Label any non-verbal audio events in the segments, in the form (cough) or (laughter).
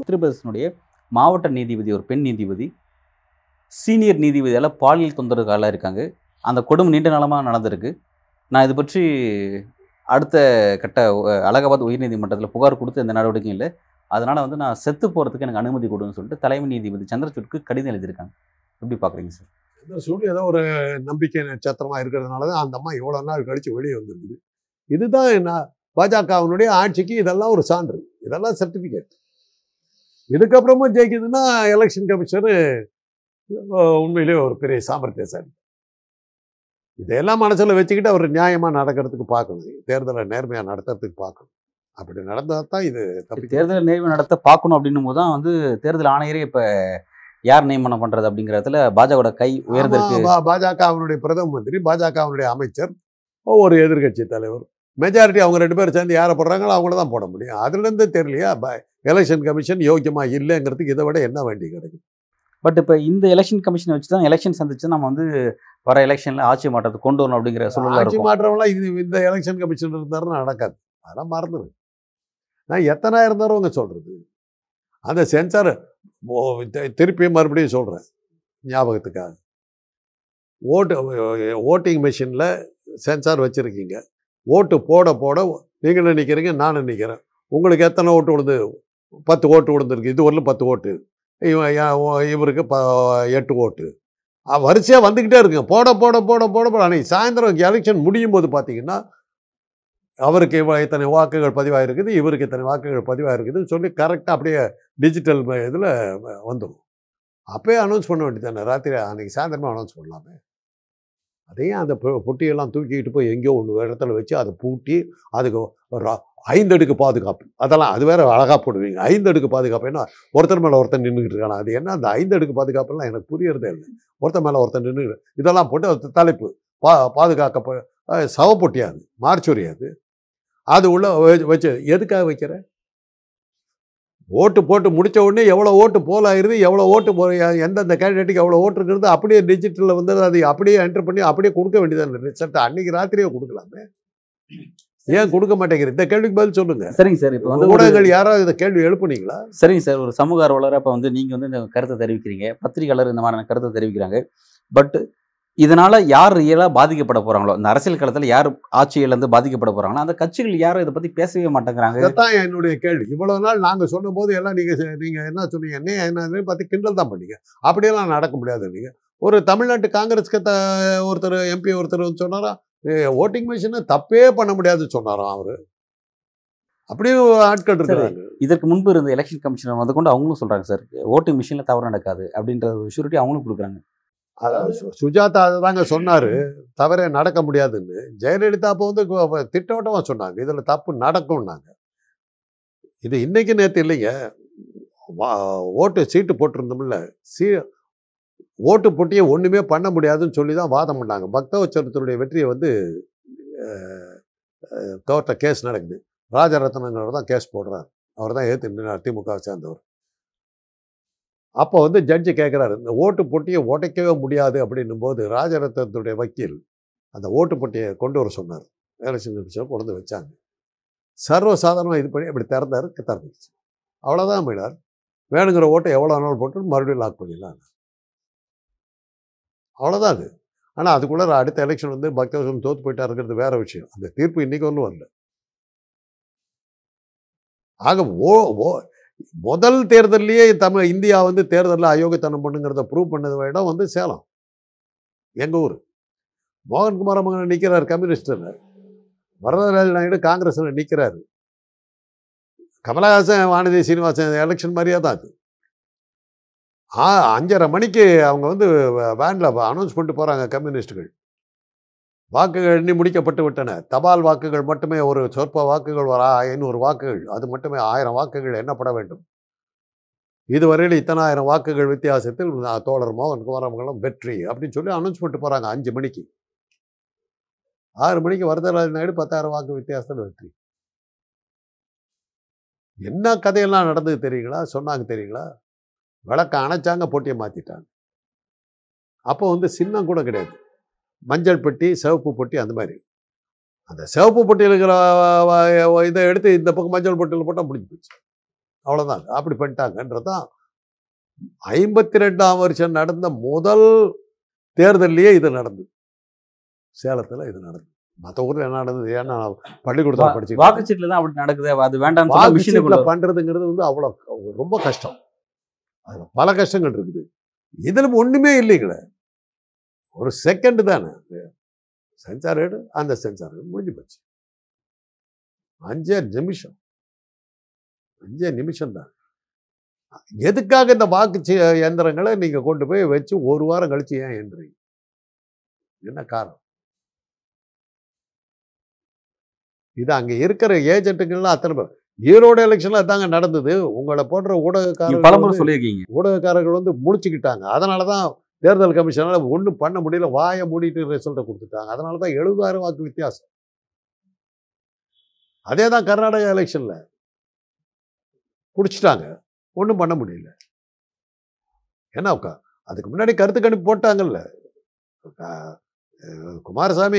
உத்தரப்பிரதேசனுடைய மாவட்ட நீதிபதி ஒரு பெண் நீதிபதி சீனியர் நீதிபதியால் பாலியல் தொந்தரவுகளாக இருக்காங்க. அந்த கொடுமை நீண்ட நாளமாக நடந்திருக்கு. நான் இது பற்றி அடுத்த கட்ட அலகாபாத் உயர்நீதிமன்றத்தில் புகார் கொடுத்து எந்த நடவடிக்கையும் இல்லை. அதனால் வந்து நான் செத்து போகிறதுக்கு எனக்கு அனுமதி கொடுன்னு சொல்லிட்டு தலைமை நீதிபதி சந்திரசூட்க்கு கடிதம் எழுதியிருக்காங்க. எப்படி பார்க்குறீங்க சார்? சந்திரசூட் ஏதோ ஒரு நம்பிக்கை நட்சத்திரமா இருக்கிறதுனால தான் அந்த அம்மா இவ்வளோ நாள் கழிச்சு வெளியே வந்திருக்குது. இதுதான் நான் பாஜகவினுடைய ஆட்சிக்கு இதெல்லாம் ஒரு சான்று. இதெல்லாம் சர்டிஃபிகேட் இதுக்கப்புறமும் ஜெயிக்குதுன்னா எலெக்ஷன் கமிஷனு உண்மையிலேயே ஒரு பெரிய சாமர்த்தியசாலி இதையெல்லாம் மனசில் வச்சுக்கிட்டு அவர் நியாயமாக நடக்கிறதுக்கு பார்க்கணும். தேர்தலை நேர்மையாக நடத்துறதுக்கு பார்க்கணும். அப்படி நடந்தால் தான் இது தேர்தல் நேர்வு நடத்த பார்க்கணும் அப்படின்னும் போது தான் வந்து தேர்தல் ஆணையரே இப்போ யார் நியமனம் பண்ணுறது அப்படிங்கிறதுல பாஜகவோட கை உயர்ந்திருக்கு. ஆமா, பா- பாஜக அவனுடைய பிரதம மந்திரி பாஜக அவனுடைய அமைச்சர் ஒரு எதிர்க்கட்சி தலைவர். மெஜாரிட்டி அவங்க ரெண்டு பேரும் சேர்ந்து யாரை போடுறாங்களோ அவங்கள தான் போட முடியும். அதுலேருந்து தெரியலையா எலெக்ஷன் கமிஷன் யோக்கியமா இல்லைங்கிறதுக்கு இதை விட என்ன வேண்டி கிடைக்கும்? பட் இப்போ இந்த எலெக்ஷன் கமிஷனை வச்சு தான் எலெக்ஷன் சந்திச்சு நம்ம வந்து வர எலெக்ஷனில் ஆட்சி மாற்றத்துக்கு கொண்டு வரணும் அப்படிங்கிற சூழலில் ஆட்சி மாற்றம்லாம் இது இந்த எலெக்ஷன் கமிஷன் இருந்தாருன்னா நடக்காது. அதெல்லாம் மறந்துடு நான் எத்தனாயிரம் தடவைங்க சொல்றது. அந்த சென்சார் திருப்பியும் மறுபடியும் சொல்கிறேன் ஞாபகத்துக்காக. ஓட்டு ஓட்டிங் மிஷினில் சென்சார் வச்சுருக்கீங்க. ஓட்டு போட போட நீங்கள் நினைக்கிறீங்க நானும் நினைக்கிறேன் உங்களுக்கு எத்தனை ஓட்டு விழுந்து பத்து ஓட்டு விழுந்துருக்கு? இது வரலும் பத்து ஓட்டு. இவன் இவருக்கு ப எட்டு ஓட்டு. வரிசையாக வந்துக்கிட்டே இருக்குங்க. போட போட போட போட போட. அன்றைக்கி சாயந்தரம் எலெக்ஷன் முடியும் போது பார்த்தீங்கன்னா அவருக்கு இவ்வளோ இத்தனை வாக்குகள் பதிவாயிருக்குது இவருக்கு இத்தனை வாக்குகள் பதிவாயிருக்குதுன்னு சொல்லி கரெக்டாக அப்படியே டிஜிட்டல் இதில் வந்துடும் அப்போயே அனௌன்ஸ் பண்ண வேண்டியது தானே ராத்திரி அன்றைக்கி சாயந்தரமாக அனௌன்ஸ் பண்ணலாமே. அதையும் அந்த பொ- பொட்டியெல்லாம் தூக்கிக்கிட்டு போய் எங்கேயோ ஒன்று இடத்துல வச்சு அதை பூட்டி அதுக்கு ஒரு ஐந்தடுக்கு பாதுகாப்பு. அதெல்லாம் அது வேறு அழகாக போடுவீங்க. ஐந்தடுக்கு பாதுகாப்பு. என்ன ஒருத்தர் மேலே ஒருத்தர் நின்றுக்கிட்டு இருக்காங்க அது என்ன அந்த ஐந்தடுக்கு பாதுகாப்புலாம் எனக்கு புரியறதே இல்லை. ஒருத்தர் மேலே ஒருத்தர் நின்று இதெல்லாம் போட்டு அது தலைப்பு. பா பாதுகாக்க சவப்பொட்டியாது அது. அது உள்ள வச்சு- எதுக்காக வைக்கிற? ஓட்டு போட்டு முடிச்ச உடனே எவ்வளோ ஓட்டு போல் ஆயிருது எவ்வளோ ஓட்டு போ எந்தெந்த கேண்டிடேட்டுக்கு எவ்வளோ ஓட்டு இருக்கிறது அப்படியே டிஜிட்டலில் வந்து அது அப்படியே என்டர் பண்ணி அப்படியே கொடுக்க வேண்டியதான ரிசல்ட் அன்னைக்கு ராத்திரியே கொடுக்கலாமே. ஏன் கொடுக்க மாட்டேங்கிறீங்க? இந்த கேள்விக்கு பதில் சொல்லுங்க. சரிங்க சார் இப்போ வந்து ஊடகங்கள் யாராவது இந்த கேள்வி எழுப்புனீங்களா? சரிங்க சார் ஒரு சமூக ஆர்வலராக இப்போ வந்து நீங்கள் வந்து இந்த கருத்தை தெரிவிக்கிறீங்க. பத்திரிகையாளர் இந்த மாதிரியான கருத்தை தெரிவிக்கிறாங்க. பட் இதனால யார் ரியலாக பாதிக்கப்பட போறாங்களோ இந்த அரசியல் களத்தில் யார் ஆட்சியிலேருந்து பாதிக்கப்பட போறாங்களோ அந்த கட்சிகள் யாரும் இதை பற்றி பேசவே மாட்டேங்கிறாங்க. இதுதான் என்னுடைய கேள்வி. இவ்வளவு நாள் நாங்க சொன்ன போது எல்லாம் நீங்க செ- நீங்க என்ன சொன்னீங்க என்ன என்னன்னு பார்த்து கிண்டல் தான் பண்ணீங்க. அப்படியெல்லாம் நடக்க முடியாது நீங்க. ஒரு தமிழ்நாட்டு காங்கிரஸ் கத்த ஒருத்தர் எம்பி ஒருத்தர் வந்து சொன்னாரா ஓட்டிங் மிஷினை தப்பே பண்ண முடியாதுன்னு சொன்னாராம் அவரு? அப்படியும் ஆட்கள் இருக்கிறாங்க. இதற்கு முன்பு இருந்த எலெக்ஷன் கமிஷனர் வந்து கொண்டு அவங்களும் சொல்றாங்க சார் ஓட்டிங் மிஷினில் தவறு நடக்காது. அப்படின்ற ஒரு ஷூரிட்டி அவங்களும் கொடுக்குறாங்க. அதாவது சுஜாதா சுஜாதா தாங்க சொன்னார் தவறே நடக்க முடியாதுன்னு. ஜெயலலிதா அப்போ வந்து திட்டவட்டமாக சொன்னாங்க இதில் தப்பு நடக்கும்னாங்க. இது இன்னைக்கு நேற்று இல்லைங்க. வா- ஓட்டு சீட்டு போட்டிருந்தோம்ல சீ ஓட்டு போட்டியை ஒன்றுமே பண்ண முடியாதுன்னு சொல்லி தான் வாதம் பண்ணாங்க. பக்தவச்சரத்தினுடைய வெற்றியை வந்து கோர்ட்டில் கேஸ் நடக்குது. ராஜரத்னங்கிறவர் தான் கேஸ் போடுறார். அவர் தான் ஏற்று நின்றார் திமுக சேர்ந்தவர். அப்போ வந்து ஜட்ஜி கேட்குறாரு இந்த ஓட்டு பொட்டியை உடைக்கவே முடியாது அப்படின்னும் போது ராஜரத்னத்துடைய வக்கீல் அந்த ஓட்டு பொட்டியை கொண்டு வர சொன்னார். வேலை செஞ்சு கொண்டு வச்சாங்க. சர்வசாதாரணமாக இது பண்ணி அப்படி திறந்தார் திறந்துச்சு அவ்வளோதான் மீனார் வேணுங்கிற ஓட்டை எவ்வளோ நாள் போட்டு மறுபடியும் லாக் பண்ணிடலாம். அவ்வளோதான் அது. ஆனால் அதுக்குள்ளே அடுத்த எலெக்ஷன் வந்து பக்தவசன் தோத்து போயிட்டாருங்கிறது வேற விஷயம். அந்த தீர்ப்பு இன்றைக்கி ஒன்றும் வரல. ஆக ஓ ஓ முதல் தேர்தல்லையே தமிழ் இந்தியா வந்து தேர்தலில் அயோக்கியத்தனம் பண்ணுங்கிறத ப்ரூவ் பண்ணது இடம் வந்து சேலம். எங்கள் ஊர். மோகன்குமார் மகன் நிற்கிறார் கம்யூனிஸ்டில். வரதராஜ நாயுடு காங்கிரஸில் நிற்கிறாரு கமலஹாசன் வானதி சீனிவாசன் எலெக்ஷன் மாதிரியே தான் அது. ஆ அஞ்சரை மணிக்கு அவங்க வந்து வேனில் அனௌன்ஸ் பண்ணிட்டு போகிறாங்க கம்யூனிஸ்ட்டுகள் வாக்குகள் எண்ணி முடிக்கப்பட்டு விட்டன. தபால் வாக்குகள் மட்டுமே ஒரு சொற்ப வாக்குகள் ஒரு ஐநூறு வாக்குகள். அது மட்டுமே ஆயிரம் வாக்குகள் எண்ணப்பட வேண்டும். இதுவரையில் இத்தனாயிரம் வாக்குகள் வித்தியாசத்தில் தோழர் மோகன் குமாரமங்கலம் வெற்றி அப்படின்னு சொல்லி அனௌன்ஸ்மெண்ட் போகிறாங்க அஞ்சு மணிக்கு. ஆறு மணிக்கு வரதராஜ நாயுடு பத்தாயிரம் வாக்கு வித்தியாசத்தில் வெற்றி. என்ன கதையெல்லாம் நடந்தது தெரியுங்களா? சொன்னாங்க தெரியுங்களா? விளக்க அணைச்சாங்க போட்டியை மாற்றிட்டாங்க அப்போ வந்து சின்னம் கூட கிடையாது. மஞ்சள் பெட்டி சிவப்பு பெட்டி அந்த மாதிரி. அந்த சிவப்பு பெட்டியில் இருக்கிற இதை எடுத்து இந்த பக்கம் மஞ்சள் பெட்டியில் போட்டால் முடிஞ்சு போச்சு. அவ்வளோதான் அப்படி பண்ணிட்டாங்கன்றதான் ஐம்பத்தி ரெண்டாம் வருஷம் நடந்த முதல் தேர்தல்லையே இது நடந்தது. சேலத்தில் இது நடந்தது. மற்ற ஊரில் என்ன நடந்தது? ஏன்னா பள்ளிக்கூடத்தில் படிச்சு வாக்குச்சீட்டுல தான் அப்படி நடக்குது அது மிஷினை வாக்குச்சீட்டுல கொண்டு பண்றதுங்கிறது வந்து அவ்வளோ ரொம்ப கஷ்டம். அதுல பல கஷ்டங்கள் இருக்குது. இதுல ஒண்ணுமே இல்லைங்களே. ஒரு செகண்ட் தானே. சென்சார் எடு அந்த சென்சார் முடிஞ்சு போச்சு. அஞ்சே நிமிஷம். அஞ்சே நிமிஷம் தான். எதுக்காக இந்த வாக்கு சி- இயந்திரங்களை நீங்க கொண்டு போய் வச்சு ஒரு வாரம் கழிச்சு ஏன் என்றீங்க என்ன காரணம்? இது அங்க இருக்கிற ஏஜென்ட்டுங்கள்லாம் அத்தனை பேர். ஈரோடு எலெக்ஷன்ல அதாங்க நடந்தது. உங்களை போன்ற நீங்க ஊடகக்காரர்கள் பலமுறை சொல்லியிருக்கீங்க. ஊடகக்காரர்கள் வந்து முடிச்சுக்கிட்டாங்க. அதனால தான் தேர்தல் கமிஷனால ஒன்றும் பண்ண முடியல வாயை மூடிட்டு ரிசல்ட்டை கொடுத்துட்டாங்க. அதனால தான் எழுபதாயிரம் வாக்கு வித்தியாசம். அதே தான் கர்நாடகா எலெக்ஷனில் பிடிச்சிட்டாங்க ஒன்றும் பண்ண முடியல. ஏன்னா அக்கா? அதுக்கு முன்னாடி கருத்து கணிப்பு போட்டாங்கல்ல. குமாரசாமி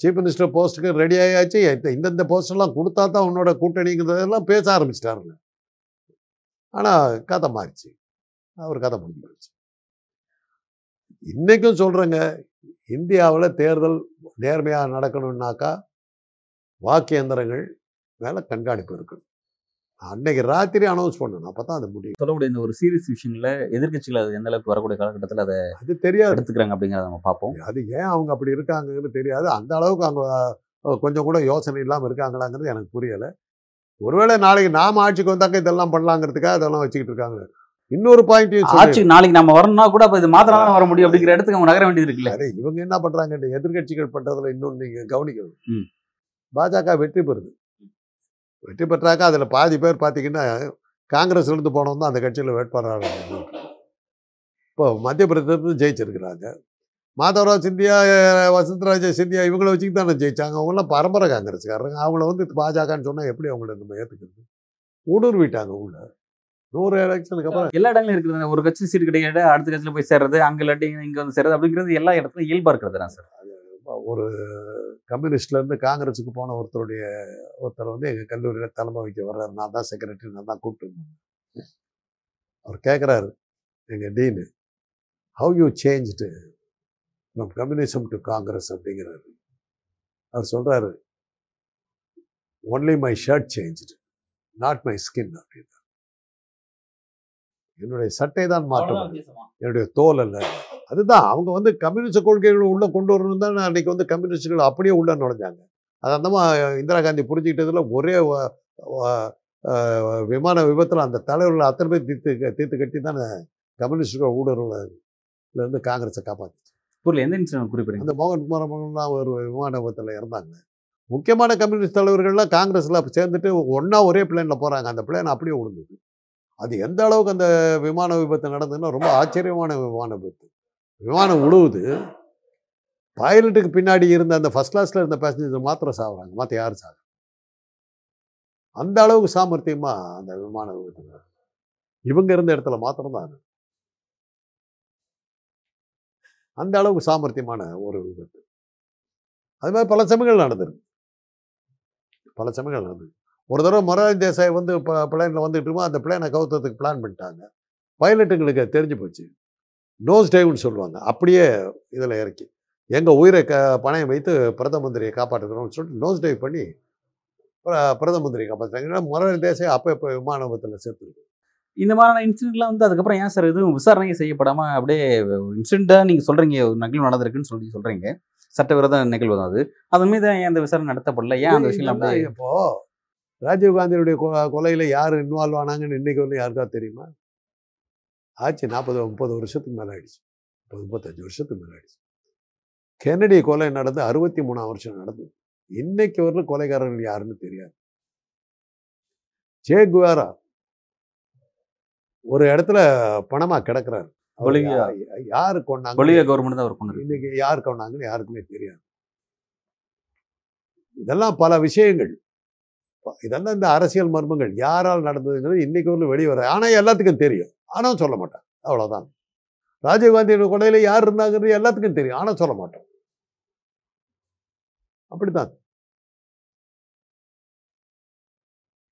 சீஃப் மினிஸ்டர் போஸ்ட்டுக்கு ரெடி ஆகியாச்சு இந்த- இந்தந்த போஸ்டெல்லாம் கொடுத்தா தான் உன்னோட கூட்டணிங்கிறதெல்லாம் பேச ஆரம்பிச்சிட்டாருங்க ஆனால் கதை மாறிச்சு. அவர் கதை முடிஞ்சு போச்சு. இன்னைக்கும் சொல்றேங்க இந்தியாவில் தேர்தல் நேர்மையாக நடக்கணும்னாக்கா வாக்கு இயந்திரங்கள் மேலே கண்காணிப்பு இருக்கணும் அன்னைக்கு ராத்திரி அனௌன்ஸ் பண்ணணும். அப்போ தான் அது முடியும். சொல்லக்கூடிய இந்த ஒரு சீரியஸ் விஷயங்கள எதிர்க்கட்சிகள் அது எந்த அளவுக்கு வரக்கூடிய காலகட்டத்தில் அதை அது தெரியாது. எடுத்துக்கிறாங்க அப்படிங்கிறத நம்ம பார்ப்போம். அது ஏன் அவங்க அப்படி இருக்காங்கன்னு தெரியாது. அந்த அளவுக்கு அவங்க கொஞ்சம் கூட யோசனை இல்லாமல் இருக்காங்களாங்கிறது எனக்கு புரியலை. ஒருவேளை நாளைக்கு நாம ஆட்சிக்கு வந்தாக்க இதெல்லாம் பண்ணலாங்கிறதுக்காக அதெல்லாம் வச்சுக்கிட்டு இருக்காங்க இன்னொரு பாயிண்ட்டையும் ஆட்சி நாளைக்கு நம்ம வரணும்னா கூட அப்ப இது மாத்திரம் தான் வர முடியும் அப்படிங்கிற இடத்துக்கு அவங்க நகர வேண்டியது இருக்குல்ல. அதே இவங்க என்ன பண்றாங்க? இந்த எதிர்க்கட்சிகள் பண்றதுல இன்னொன்று நீங்க கவனிக்கணும். பாஜக வெற்றி பெறுது. வெற்றி பெற்றாக்க அதுல பாதி பேர் பார்த்தீங்கன்னா காங்கிரஸ்ல இருந்து போனவங்க தான் அந்த கட்சியில வேட்பாளராக இப்போ மத்திய பிரதேசத்துல ஜெயிச்சிருக்கிறாங்க. மாதவராவ் சிந்தியா வசந்தராஜ சிந்தியா இவங்கள வச்சுக்கிட்டு தானே ஜெயிச்சாங்க. அவங்களாம் பரம்பரை காங்கிரஸ்காரங்க. அவங்கள வந்து பாஜகன்னு சொன்னா எப்படி அவங்கள நம்ம ஏத்துக்கிறது? ஊடுருவிட்டாங்க உள்ள. நூறு எலெக்ஷனுக்கு அப்புறம் எல்லா இடங்களும் இருக்குது ஒரு கட்சி சீட்டு கிடைக்காது அடுத்த கட்சியில போய் சேர்றது அங்க இல்லாட்டி இங்க வந்து சேர்றது அப்படிங்கிறது எல்லா இடத்துலயும் இயல்பா இருக்கிறது தான் சார் ஒரு கம்யூனிஸ்ட்ல இருந்து காங்கிரஸுக்கு போன ஒருத்தருடைய ஒருத்தர் வந்து எங்க கல்லூரியில தலைமை வைக்க வர்றாரு. நான் தான் செக்ரட்டரி நான் தான் கூப்பிட்டு வந்தேன் அவர் கேட்குறாரு எங்க dean how you changed from communism to Congress? அப்படிங்கிறாரு. அவர் சொல்றாரு only my shirt changed not my skin அப்படின்னு என்னுடைய சட்டை தான் மாற்றம் என்னுடைய தோல் அல்ல. அதுதான் அவங்க வந்து கம்யூனிஸ்ட் கொள்கைகள் உள்ள கொண்டு வரணும் தான் அன்னைக்கு வந்து கம்யூனிஸ்டுகள் அப்படியே உள்ள நுழைஞ்சாங்க. அது அந்த மாதிரி இந்திரா காந்தி புரிஞ்சுக்கிட்டதுல ஒரே விமான விபத்தில் அந்த தலைவர்கள் அத்தனை பேர் தீர்த்து தீர்த்து கட்டி தானே கம்யூனிஸ்டுகள் ஊடுருவுல இருந்து காங்கிரஸை காப்பாற்று ஊர்ல எந்த இன்சிடென்ட் குறிப்பிடுறீங்க? அந்த மோகன் குமாரலாம் ஒரு விமான விபத்தில் இறந்தாங்க. முக்கியமான கம்யூனிஸ்ட் தலைவர்கள்லாம் காங்கிரஸில் சேர்ந்துட்டு ஒன்றா ஒரே பிளேனில் போகிறாங்க அந்த பிளேன் அப்படியே விழுந்தது அது எந்த அளவுக்கு அந்த விமான விபத்து நடந்ததுன்னா ரொம்ப ஆச்சரியமான விமான விபத்து. விமானம் உழுவுது. பைலட்டுக்கு பின்னாடி இருந்த அந்த ஃபர்ஸ்ட் கிளாஸில் இருந்த பேசஞ்சர் மாத்திரம் சாகுறாங்க மற்ற யாரும் சாகு அந்த அளவுக்கு சாமர்த்தியமா அந்த விமான விபத்து இவங்க இருந்த இடத்துல மாத்திரம்தான் அந்த அளவுக்கு சாமர்த்தியமான ஒரு விபத்து. அது மாதிரி பல சமயங்கள் நடந்திருக்கு. பல சமயங்கள் நடந்தது ஒரு தடவை மொராரி தேசாய் வந்து பிளேனில் வந்துட்டு இருக்கும் அந்த பிளேனை கவுத்துறதுக்கு பிளான் பண்ணிட்டாங்க. பைலட்டுங்களுக்கு தெரிஞ்சு போச்சு. நோஸ் டைவ்னு சொல்லுவாங்க. அப்படியே இதில் இறக்கி. எங்கள் உயிரை க பணயம் வைத்து பிரதம மந்திரியை காப்பாற்றுகிறோம்னு சொல்லிட்டு நோஸ் டைவ் பண்ணி பிர- பிரதம மந்திரியை காப்பாற்றுறாங்க ஏன்னா மொராரி தேசாய் அப்போ இப்போ விமான விபத்தில் சேர்த்துருக்கு. இந்த மாதிரியான இன்சிடென்ட்லாம் வந்து அதுக்கப்புறம் ஏன் சார் எதுவும் விசாரணை செய்யப்படாம அப்படியே இன்சிடென்ட்டா நீங்க சொல்றீங்க ஒரு நிகழ்வு நடந்திருக்குன்னு சொல்லி சொல்றீங்க. சட்டவிரோத நிகழ்வு தான் அது. அதன் மீது ஏன் அந்த விசாரணை நடத்தப்படல? ஏன் அந்த விஷயம் இப்போ ராஜீவ் காந்தியுடைய கொ- கொலையில யார் இன்வால்வ் ஆனாங்கன்னு இன்னைக்கு வந்து யாருக்கா தெரியுமா? ஆச்சு நாற்பது முப்பது வருஷத்துக்கு மேலே ஆயிடுச்சு. முப்பது முப்பத்தஞ்சு வருஷத்துக்கு மேலே ஆயிடுச்சு. கென்னடி கொலை நடந்து அறுபத்தி மூணாம் வருஷம் நடந்தது. இன்னைக்கு வரலும் கொலைகாரர்கள் யாருன்னு தெரியாது. சே குவாரா ஒரு இடத்துல பணமா கிடக்குறாரு. யாரு கொண்டாங்க பொலிவியா கவர்மெண்ட் தான் கொண்டு இன்னைக்கு யார் கொண்டாங்கன்னு யாருக்குமே தெரியாது. இதெல்லாம் பல விஷயங்கள். இதெல்லாம் இந்த அரசியல் மர்மங்கள். யாரால் நடந்ததுங்கிறது இன்னைக்கு ஒரு வெளியே வர ஆனால் எல்லாத்துக்கும் தெரியும். ஆனால் சொல்ல மாட்டேன். அவ்வளோதான் ராஜீவ்காந்தியோட கொலையில் யார் இருந்தாங்கிறது எல்லாத்துக்கும் தெரியும். ஆனால் சொல்ல மாட்டோம் அப்படித்தான்.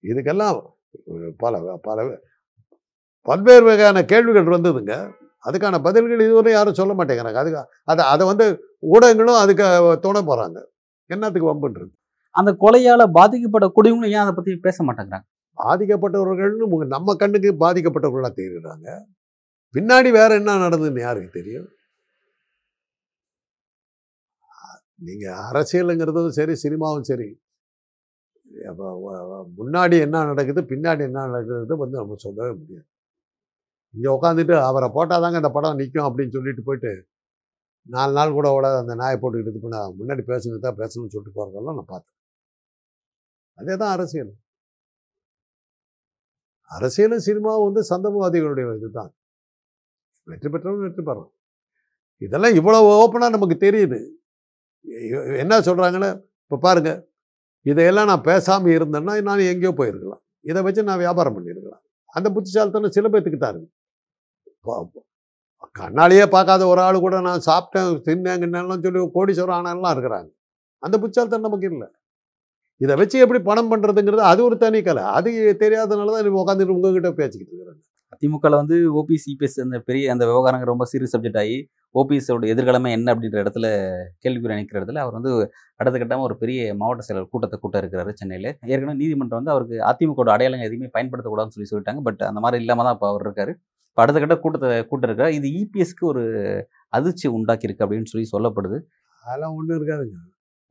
இதுக்கெல்லாம் பல பல பல்வேறு வகையான கேள்விகள் வந்ததுங்க அதுக்கான பதில்கள் இதுவரை யாரும் சொல்ல மாட்டேங்கிறாங்க. அதுக்கு அதை அதை வந்து ஊடகங்களும் அதுக்கு துணை போகிறாங்க என்னத்துக்கு வம்புன்றது? அந்த கொலையால பாதிக்கப்படக்கூடியவங்களும் ஏன் அதை பத்தி பேச மாட்டேங்கிறாங்க? பாதிக்கப்பட்டவர்கள்னு நம்ம கண்ணுக்கு பாதிக்கப்பட்டவர்களாக தெரியுறாங்க. பின்னாடி வேற என்ன நடந்ததுன்னு யாருக்கு தெரியும்? நீங்க அரசியலுங்கிறதும் சரி சினிமாவும் சரி. முன்னாடி என்ன நடக்குது பின்னாடி என்ன நடக்குது வந்து நம்ம சொல்லவே முடியாது. இங்கே உட்காந்துட்டு அவரை போட்டாதாங்க இந்த படம் நிற்கும் அப்படின்னு சொல்லிட்டு போயிட்டு நாலு நாள் கூட அவ்வளோ அந்த நாயை போட்டுக்கிட்டு இது பண்ண முன்னாடி பேசுனது தான் பேசணும்னு சொல்லிட்டு போகிறதெல்லாம் நான் பார்த்தேன் அதே தான் அரசியல். அரசியலும் சினிமாவும் வந்து சந்தர்ப்பவாதிகளுடைய இதுதான். வெற்றி பெற்றவங்க வெற்றி பெறோம் இதெல்லாம் இவ்வளோ ஓப்பனாக நமக்கு தெரியுது. என்ன சொல்கிறாங்கன்னு இப்போ பாருங்கள் இதையெல்லாம் நான் பேசாமல் இருந்தேன்னா நான் எங்கேயோ போயிருக்கலாம். இதை வச்சு நான் வியாபாரம் பண்ணியிருக்கலாம். அந்த புத்திசாலித்தனம் சில பேத்துக்கு தான் இருக்கு. கண்ணாலேயே பார்க்காத ஒரு ஆள் கூட நான் சாப்பிட்டேன் தின்னேங்கன்னெல்லாம் சொல்லி கோடீஸ்வரம் ஆனாலாம் இருக்கிறாங்க. அந்த புத்திசாலித்தனம் நமக்கு இல்லை. இதை வச்சு எப்படி பணம் பண்ணுறதுங்கிறது அது ஒரு தனி கலை. அது தெரியாதனால தான் நீ உட்காந்துட்டு உங்ககிட்ட பேசிக்கிட்டு இருக்கிறாங்க திமுகல வந்து ஓபிஎஸ் இபிஎஸ் அந்த பெரிய அந்த விவகாரங்கள் ரொம்ப சீரியஸ் சப்ஜெக்ட் ஆகி ஓபிஎஸோட எதிர்காலமே என்ன அப்படின்ற இடத்துல கேள்விக்குறி நிற்கிற இடத்துல அவர் வந்து அடுத்த கட்டமாக ஒரு பெரிய மாவட்ட செயலர் கூட்டத்தை கூட்ட இருக்கிறாரு சென்னையில். ஏற்கனவே நீதிமன்றம் வந்து அவருக்கு அதிமுக அடையாளங்கள் எதுவுமே பயன்படுத்தக்கூடாதுன்னு சொல்லி சொல்லிட்டாங்க. பட் அந்த மாதிரி இல்லாமல் தான் இப்போ அவர் இருக்காரு. இப்போ அடுத்த கட்ட கூட்டத்தை கூட்ட இருக்காரு இது இபிஎஸ்க்கு ஒரு அதிர்ச்சி உண்டாக்கியிருக்கு அப்படின்னு சொல்லி சொல்லப்படுது. அதெல்லாம் ஒன்றும் இருக்காதுங்க.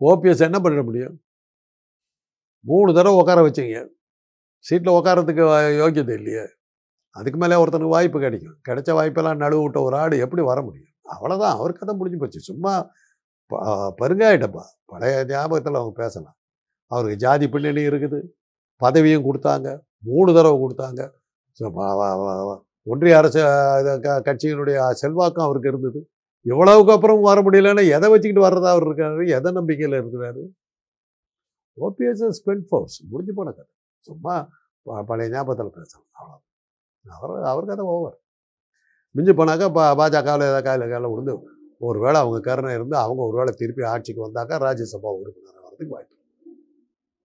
ஓபிஎஸ் என்ன பண்ண முடியும்? மூணு தடவை உட்கார வச்சிங்க. சீட்டில் உட்காரத்துக்கு வ- யோக்கியதை இல்லையே. அதுக்கு மேலே ஒருத்தனுக்கு வாய்ப்பு கிடைக்கும். கிடைச்ச வாய்ப்பெல்லாம் நடுவு விட்ட ஒரு ஆடு எப்படி வர முடியும்? அவ்வளோதான் அவர் கதை முடிஞ்சு போச்சு. சும்மா ப- பருங்காயிட்டப்பா. பழைய ஞாபகத்தில் அவங்க பேசலாம். அவருக்கு ஜாதி பின்னணி இருக்குது. பதவியும் கொடுத்தாங்க. மூணு தடவை கொடுத்தாங்க. ஒன்றிய அரசு க- கட்சியினுடைய செல்வாக்கும் அவருக்கு இருந்தது. இவ்வளவுக்கு அப்புறம் வர முடியலன்னா எதை வச்சுக்கிட்டு வர்றதா அவர் இருக்காரு? எதை நம்பிக்கையில் இருக்கிறாரு? OPS spent force. முடிஞ்சு போன கதை. சும்மா ப- பழைய ஞாபகத்தில் பேசலாம். அவ்வளோ அவர் அவர் கதை ஓவர் மிஞ்சி போனாக்கா பா பாஜகவில் ஏதாவது காலையில் காலையில் விழுந்து ஒரு வேளை அவங்க கருணை இருந்து அவங்க ஒரு வேளை திருப்பி ஆட்சிக்கு வந்தாக்கா ராஜ்யசபா உறுப்பினர் வரதுக்கு வாய்ப்பு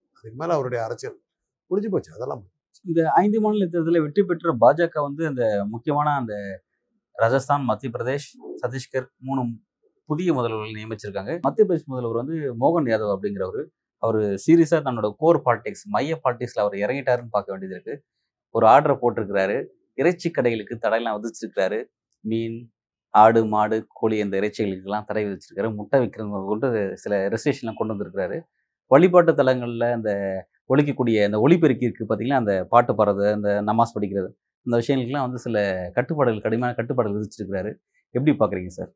அதுக்கு மேலே அவருடைய அரசியல் முடிஞ்சு போச்சு. அதெல்லாம் இந்த ஐந்து மாநில தேர்தலில் வெற்றி பெற்ற பாஜக வந்து அந்த முக்கியமான அந்த ராஜஸ்தான் மத்திய பிரதேஷ் சத்தீஸ்கர் மூணு புதிய முதல்வர்கள் நியமிச்சிருக்காங்க. மத்திய பிரதேஷ் முதல்வர் வந்து மோகன் யாதவ் அப்படிங்கிறவர். அவர் சீரியஸாக தன்னோட கோர் பாலிடிக்ஸ் மைய பாலிடிக்ஸில் அவர் இறங்கிட்டாருன்னு பார்க்க வேண்டியது இருக்கு. ஒரு ஆர்டரை போட்டிருக்கிறாரு. இறைச்சி கடைகளுக்கு தடையெல்லாம் விதிச்சிருக்கிறாரு. மீன் ஆடு மாடு கோழி அந்த இறைச்சிகளுக்கெல்லாம் தடை விதிச்சிருக்காரு முட்டை விற்கிறவங்க கொண்டு சில ரெஸ்ட்ரிக்ஷன்லாம் கொண்டு வந்திருக்கிறாரு. வழிபாட்டு தலங்களில் அந்த ஒழிக்கக்கூடிய அந்த ஒளிபெருக்கி இருக்குது பார்த்தீங்கன்னா அந்த பாட்டு பாடுறது அந்த நமாஸ் படிக்கிறது இந்த விஷயங்களுக்குலாம் வந்து சில கட்டுப்பாடுகள் கடுமையான கட்டுப்பாடுகள் விதிச்சிருக்கிறாரு. எப்படி பார்க்குறீங்க சார்?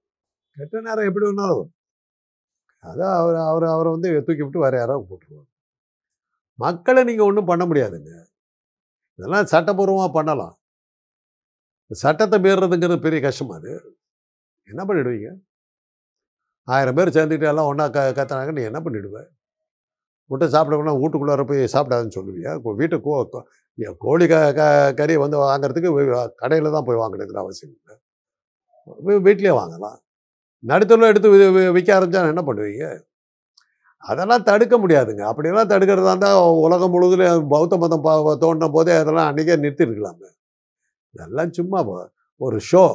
கெட்ட நேரம் எப்படி வேணாலும் அதான் அவர் அவர் அவரை வந்து தூக்கி விட்டு வேறு யாராவது போட்டுருவாங்க. மக்களை நீங்கள் ஒன்றும் பண்ண முடியாதுங்க. இதெல்லாம் சட்டப்பூர்வமாக பண்ணலாம். சட்டத்தை மீறுறதுங்கிறது பெரிய கஷ்டமாக அது. என்ன பண்ணிடுவீங்க? ஆயிரம் பேர் சேர்ந்துக்கிட்டு எல்லாம் ஒன்றா க கத்துனாங்க நீ என்ன பண்ணிவிடுவேன் முட்டை சாப்பிடக்கூடாது வீட்டுக்குள்ளார போய் சாப்பிடாதுன்னு சொல்லுவியா? இப்போ வீட்டு கோ கோழி க க கறியை வந்து வாங்குறதுக்கு கடையில் தான் போய் வாங்கணுங்கிற அவசியம் இல்லை. வீட்லேயே வாங்கலாம். நடுத்தரில் எடுத்து விற்க ஆரம்பிச்சா என்ன பண்ணுவீங்க? அதெல்லாம் தடுக்க முடியாதுங்க. அப்படியெல்லாம் தடுக்கிறதா இருந்தால் உலகம் முழுவதும் பௌத்த மதம் தோண்டின போதே அதெல்லாம் அன்றைக்கே நிறுத்திருக்கலாமே. இதெல்லாம் சும்மா ஒரு ஷோ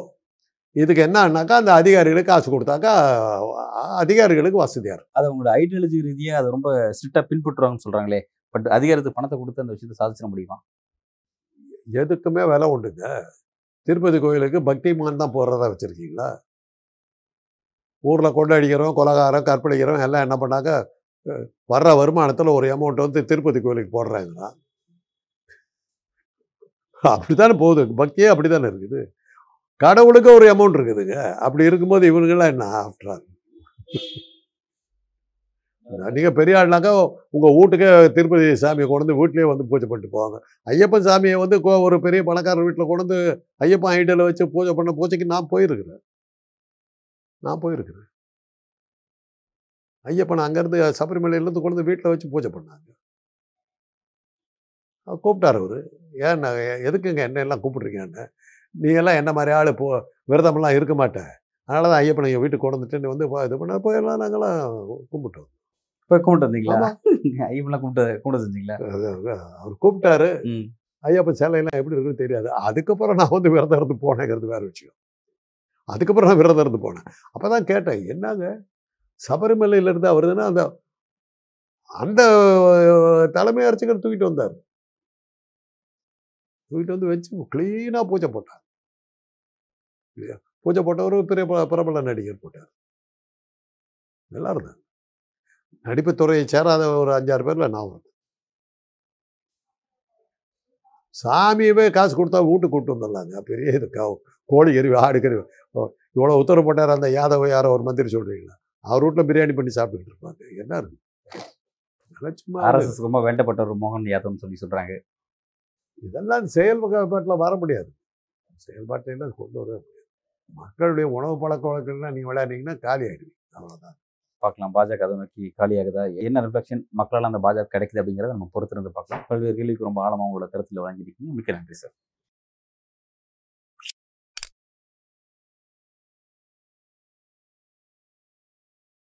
இதுக்கு என்னன்னாக்கா அந்த அதிகாரிகளுக்கு காசு கொடுத்தாக்கா அதிகாரிகளுக்கு வசதியாக இருக்கும். அது அவங்களோட ஐடியாலஜி ரீதியாக அதை ரொம்ப ஸ்ட்ரிக்டாக பின்பற்றுவாங்கன்னு சொல்கிறாங்களே பட் அதிகாரத்துக்கு பணத்தை கொடுத்து அந்த விஷயத்தை சாதிச்சிட முடியுமா? எதுக்குமே விலை உண்டுங்க. திருப்பதி கோயிலுக்கு பக்திமான் தான் போடுறதா வச்சுருக்கீங்களா? ஊரில் கொண்டாடிக்கிறோம் கொலகாரம் கற்பழிக்கிறோம் எல்லாம் என்ன பண்ணாக்க வர்ற வருமானத்தில் ஒரு அமௌண்ட் வந்து திருப்பதி கோயிலுக்கு போடுறாங்களா அப்படித்தானே போகுது பக்தியே அப்படித்தானே இருக்குது. கடவுளுக்கு ஒரு அமௌண்ட் இருக்குதுங்க. அப்படி இருக்கும்போது இவனுங்கெல்லாம் என்ன ஆஃப்டர் ஆல் நீங்கள் பெரிய ஆள்னாக்கா உங்கள் வீட்டுக்கே திருப்பதி சாமியை கொண்டு வந்து வீட்லேயே வந்து பூஜை பண்ணிட்டு போவாங்க. ஐயப்பன் சாமியை வந்து கோ- ஒரு பெரிய பணக்காரர் வீட்டில் கொண்டு வந்து ஐயப்பன் ஐடியில் வச்சு பூஜை பண்ண பூஜைக்கு நான் போயிருக்கிறேன். நான் போயிருக்கிறேன். ஐயப்பன் அங்கேருந்து சபரிமலையிலேருந்து கொண்டு வந்து வீட்டில் வச்சு பூஜை பண்ணாங்க. கூப்பிட்டாரு அவர். ஏன் எதுக்குங்க என்ன எல்லாம் கூப்பிட்றீங்கன்னு? நீ எல்லாம் என்ன மாதிரி ஆள்? போ விரதமெல்லாம் இருக்க மாட்டேன் அதனால தான் ஐயப்பனை எங்கள் வீட்டுக்கு கொண்டு வந்துட்டு வந்து இது பண்ண போயெல்லாம் நாங்களாம் கும்பிட்டோம். இப்போ கும்பிட்டு வந்தீங்களா? ஆமா. (laughs) ஐயப்பெல்லாம் கும்பிட்டு கும்பிட்டு செஞ்சீங்களா? அவர் கூப்பிட்டாரு. ம். ஐயப்ப சேலையெல்லாம் எப்படி இருக்குன்னு தெரியாது. அதுக்கப்புறம் நான் வந்து விரதம் இருந்து போனேங்கிறது வேற விஷயம். அதுக்கப்புறம் நான் விரதம் இருந்து போனேன். அப்பதான் கேட்டேன் என்னங்க? சபரிமலையிலேருந்து அவர் அந்த அந்த தலைமை அர்ச்சகர் தூக்கிட்டு வந்தார். தூக்கிட்டு வந்து வச்சு க்ளீனாக பூஜை போட்டார். இல்லையா? பூஜை போட்டவர் பெரிய பிரபல நடிகர் போட்டார். நல்லா இருந்தேன் நடிப்பு துறையை சேராத ஒரு அஞ்சாறு பேரில் நான் ஒருத்தன். சாமியவே காசு கொடுத்தா வீட்டுக்கு கூட்டு வந்துடலாங்க. பெரிய இது கோழி கறி ஆடு கறி. ஓ, இவ்வளவு உத்தரவு போட்டார் அந்த யாதவ யாரோ ஒரு மந்திரி சொல்றீங்களா? அவர் வீட்டில் பிரியாணி பண்ணி சாப்பிட்டுட்டு இருப்பாங்க என்ன இருக்கு? ஆர்எஸ்எஸ் ரொம்ப வேண்டப்பட்ட ஒரு மோகன் யாதவ்னு சொல்லி சொல்றாங்க. இதெல்லாம் செயல்பாட்டில் வர முடியாது. செயல்பாட்டில் கொண்டு வர முடியாது. மக்களுடைய உணவு பழக்க வழக்கங்கள்லாம் நீங்கள் விளையாடுனீங்கன்னா காலி ஆயிடுவீங்க. அவ்வளோதான் பார்க்கலாம். பாஜக அதை நோக்கி காலியாகுதா என்ன ரிஃப்ளெக்ஷன் மக்களால் அந்த பாஜக கிடைக்குது அப்படிங்கிறத நம்ம பொறுத்திருந்து பார்க்கலாம். பல்வேறு கேள்விக்கு ரொம்ப ஆழமாக உங்களோட கருத்தில் வழங்கியிருக்கீங்க. மிக்க நன்றி சார்